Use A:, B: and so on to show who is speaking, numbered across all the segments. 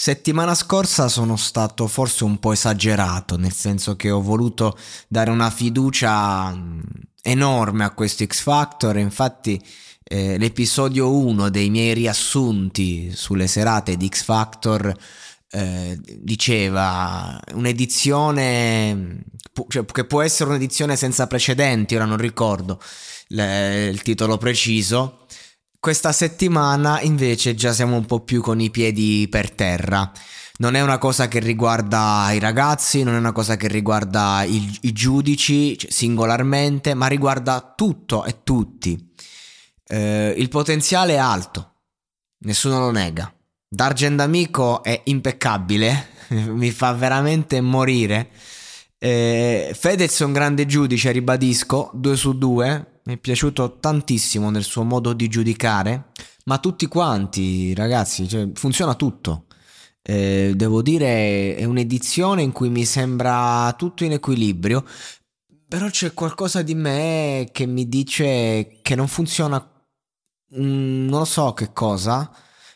A: Settimana scorsa sono stato forse un po' esagerato, nel senso che ho voluto dare una fiducia mm, enorme a questo X Factor, infatti eh, l'episodio 1 dei miei riassunti sulle serate di X Factor eh, diceva un'edizione cioè, che può essere un'edizione senza precedenti, ora non ricordo le, il titolo preciso questa settimana invece già siamo un po' più con i piedi per terra. Non è una cosa che riguarda i ragazzi, non è una cosa che riguarda i, i giudici cioè, singolarmente, ma riguarda tutto e tutti. Eh, il potenziale è alto, nessuno lo nega. Dargen Amico è impeccabile, mi fa veramente morire. Eh, Fedez è un grande giudice, ribadisco, 2 su 2, mi è piaciuto tantissimo nel suo modo di giudicare, ma tutti quanti, ragazzi, cioè, funziona tutto. Eh, devo dire, è un'edizione in cui mi sembra tutto in equilibrio, però c'è qualcosa di me che mi dice che non funziona, mm, non so che cosa,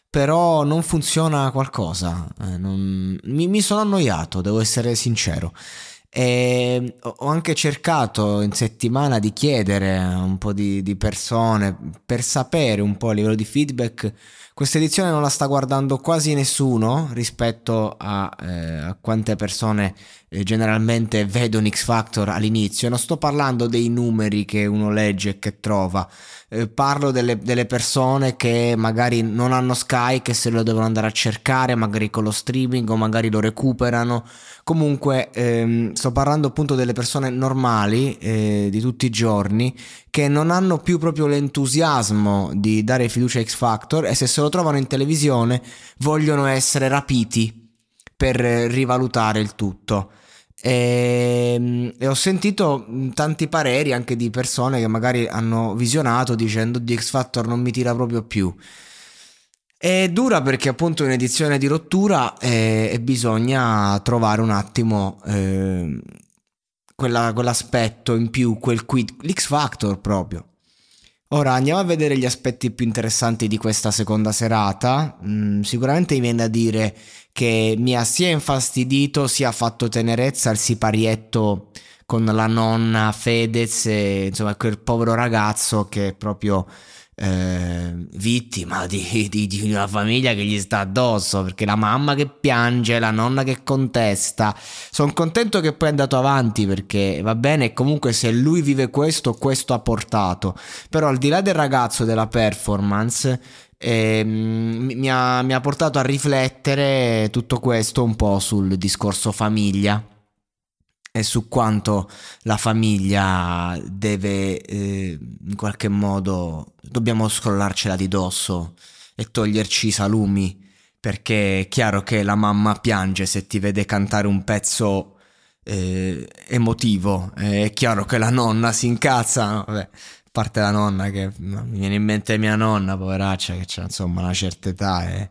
A: però non funziona qualcosa. Eh, non... mi, mi sono annoiato, devo essere sincero. E ho anche cercato in settimana di chiedere a un po' di, di, persone per sapere un po' a livello di feedback. Questa edizione non la sta guardando quasi nessuno rispetto a, eh, a quante persone eh, generalmente vedono X Factor all'inizio. Non sto parlando dei numeri che uno legge e che trova, eh, parlo delle, delle, persone che magari non hanno Sky, che se lo devono andare a cercare, magari con lo streaming o magari lo recuperano. Comunque ehm, sto parlando appunto delle persone normali eh, di tutti i giorni che non hanno più proprio l'entusiasmo di dare fiducia a X Factor e se se lo trovano in televisione vogliono essere rapiti per rivalutare il tutto. E, ehm, e, ho sentito tanti pareri anche di persone che magari hanno visionato dicendo di X Factor non mi tira proprio più. È dura perché appunto è un'edizione di rottura e, e bisogna trovare un attimo eh, quella, quell'aspetto in più, quel quid, l'X Factor proprio. Ora andiamo a vedere gli aspetti più interessanti di questa seconda serata. Mm, sicuramente mi viene da dire che mi ha sia infastidito sia fatto tenerezza il siparietto con la nonna Fedez e insomma quel povero ragazzo che proprio eh, vittima di, di, di, una famiglia che gli sta addosso perché la mamma che piange, la nonna che contesta. Sono contento che poi è andato avanti perché va bene, comunque se lui vive questo, questo ha portato. Però al di là del ragazzo, della performance, eh, mi, ha, mi ha portato a riflettere tutto questo un po' sul discorso famiglia e su quanto la famiglia deve eh, in qualche modo dobbiamo scrollarcela di dosso e toglierci i salumi perché è chiaro che la mamma piange se ti vede cantare un pezzo eh, emotivo è chiaro che la nonna si incazza? Vabbè, parte la nonna che mi viene in mente mia nonna poveraccia che ha insomma una certa età e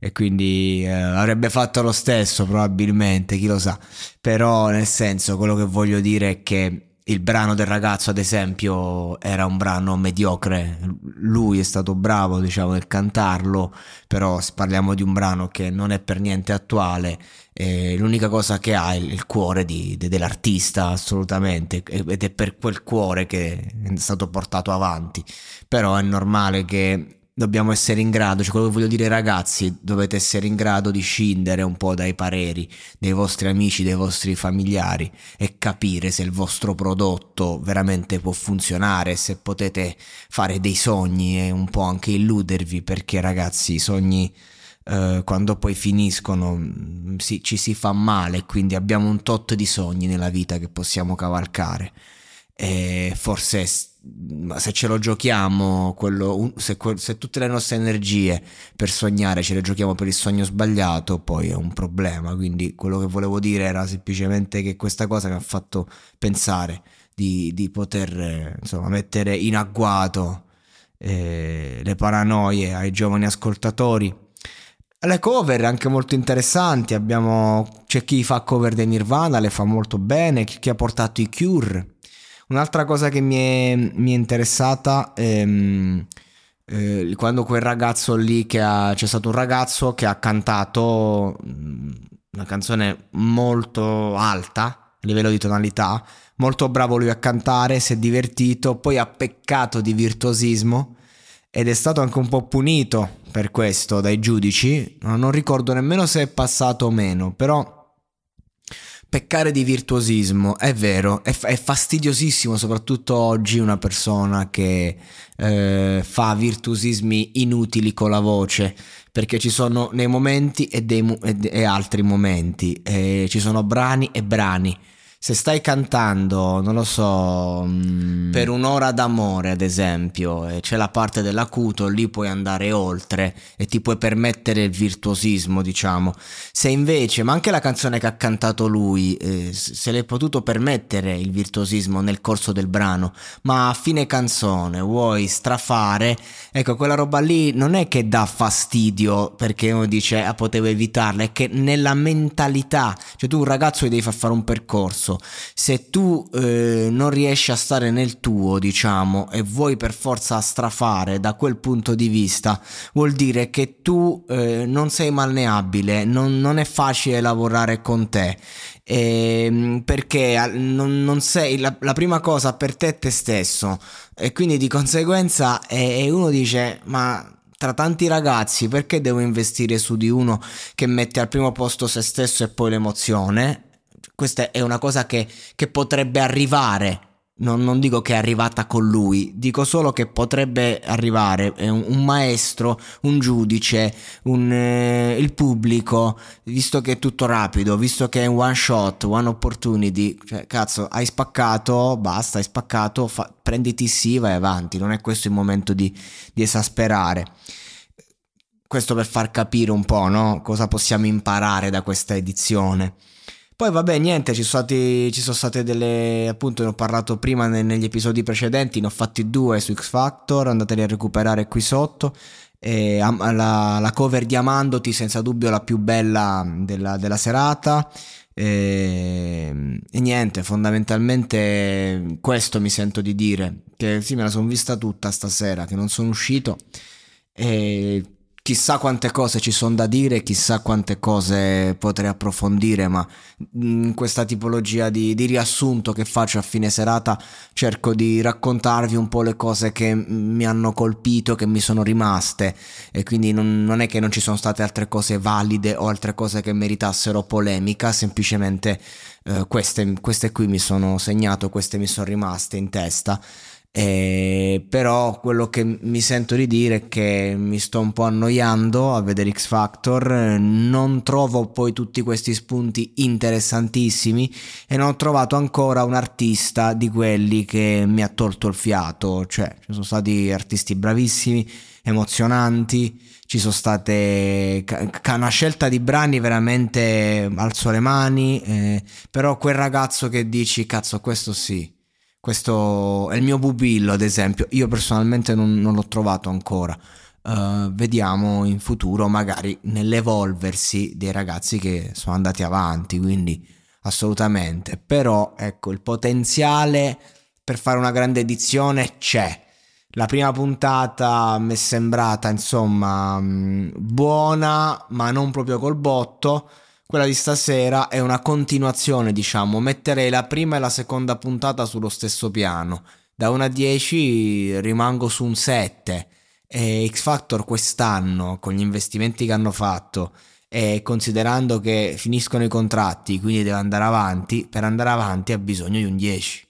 A: e quindi eh, avrebbe fatto lo stesso probabilmente, chi lo sa. Però nel senso quello che voglio dire è che il brano del ragazzo, ad esempio, era un brano mediocre. Lui è stato bravo, diciamo, nel cantarlo, però parliamo di un brano che non è per niente attuale. Eh, l'unica cosa che ha è il cuore di, de, dell'artista, assolutamente, ed è per quel cuore che è stato portato avanti. Però è normale che dobbiamo essere in grado, cioè quello che voglio dire ragazzi, dovete essere in grado di scindere un po' dai pareri dei vostri amici, dei vostri familiari e capire se il vostro prodotto veramente può funzionare, se potete fare dei sogni e un po' anche illudervi perché ragazzi i sogni eh, quando poi finiscono mm, si, ci si fa male, quindi abbiamo un tot di sogni nella vita che possiamo cavalcare. E forse se ce lo giochiamo, quello, se, se, tutte le nostre energie per sognare ce le giochiamo per il sogno sbagliato, poi è un problema. Quindi quello che volevo dire era semplicemente che questa cosa mi ha fatto pensare di, di poter insomma, mettere in agguato eh, le paranoie ai giovani ascoltatori. Le cover anche molto interessanti, abbiamo, c'è chi fa cover dei Nirvana, le fa molto bene, chi ha portato i Cure Un'altra cosa che mi è, mi è interessata è ehm, eh, quando quel ragazzo lì che ha... c'è stato un ragazzo che ha cantato mm, una canzone molto alta a livello di tonalità, molto bravo lui a cantare, si è divertito, poi ha peccato di virtuosismo ed è stato anche un po' punito per questo dai giudici, non ricordo nemmeno se è passato o meno, però peccare di virtuosismo, è vero, è, è fastidiosissimo soprattutto oggi una persona che eh, fa virtuosismi inutili con la voce, perché ci sono nei momenti e, dei, e, e altri momenti, e ci sono brani e brani se stai cantando, non lo so, mm, per un'ora d'amore ad esempio, e c'è la parte dell'acuto, lì puoi andare oltre e ti puoi permettere il virtuosismo, diciamo. Se invece, ma anche la canzone che ha cantato lui, eh, se l'è potuto permettere il virtuosismo nel corso del brano, ma a fine canzone vuoi strafare, ecco, quella roba lì non è che dà fastidio perché uno dice ah, potevo evitarla, è che nella mentalità, cioè tu un ragazzo gli devi far fare un percorso diverso. Se tu eh, non riesci a stare nel tuo, diciamo, e vuoi per forza strafare da quel punto di vista, vuol dire che tu eh, non sei malneabile, non, non, è facile lavorare con te. Eh, perché non, non sei la, la, prima cosa per te è te stesso e quindi di conseguenza e uno dice ma tra tanti ragazzi perché devo investire su di uno che mette al primo posto se stesso e poi l'emozione questa è una cosa che, che potrebbe arrivare. Non, non, dico che è arrivata con lui, dico solo che potrebbe arrivare un, un maestro, un giudice, un, eh, il pubblico, visto che è tutto rapido, visto che è one shot, one opportunity, cioè cazzo, hai spaccato, basta, hai spaccato, fa, prenditi sì, vai avanti, non è questo il momento di, di esasperare. Questo per far capire un po' no? cosa possiamo imparare da questa edizione. Poi vabbè, niente, ci sono, stati, ci sono state delle... appunto ne ho parlato prima negli episodi precedenti, ne ho fatti due su X Factor, andateli a recuperare qui sotto. E la, la cover di Amandoti, senza dubbio la più bella della, della serata. E, e, niente, fondamentalmente questo mi sento di dire, che sì, me la sono vista tutta stasera, che non sono uscito. E chissà quante cose ci sono da dire, chissà quante cose potrei approfondire, ma in questa tipologia di, di, riassunto che faccio a fine serata cerco di raccontarvi un po' le cose che mi hanno colpito, che mi sono rimaste e quindi non, non è che non ci sono state altre cose valide o altre cose che meritassero polemica, semplicemente eh, queste, queste qui mi sono segnato, queste mi sono rimaste in testa. Eh, però quello che mi sento di dire è che mi sto un po' annoiando a vedere X Factor, non trovo poi tutti questi spunti interessantissimi e non ho trovato ancora un artista di quelli che mi ha tolto il fiato, cioè ci sono stati artisti bravissimi, emozionanti, ci sono state una scelta di brani veramente alzo le mani, eh, però quel ragazzo che dici cazzo questo sì questo è il mio bubillo, ad esempio. Io personalmente non, non l'ho trovato ancora. uh, vediamo in futuro magari nell'evolversi dei ragazzi che sono andati avanti, quindi assolutamente. Però ecco, il potenziale per fare una grande edizione c'è. La prima puntata mi è sembrata insomma mm, buona, ma non proprio col botto. Quella di stasera è una continuazione, diciamo. Metterei la prima e la seconda puntata sullo stesso piano. Da 1 a 10 rimango su un 7. E X Factor quest'anno, con gli investimenti che hanno fatto e considerando che finiscono i contratti, quindi deve andare avanti, per andare avanti ha bisogno di un 10.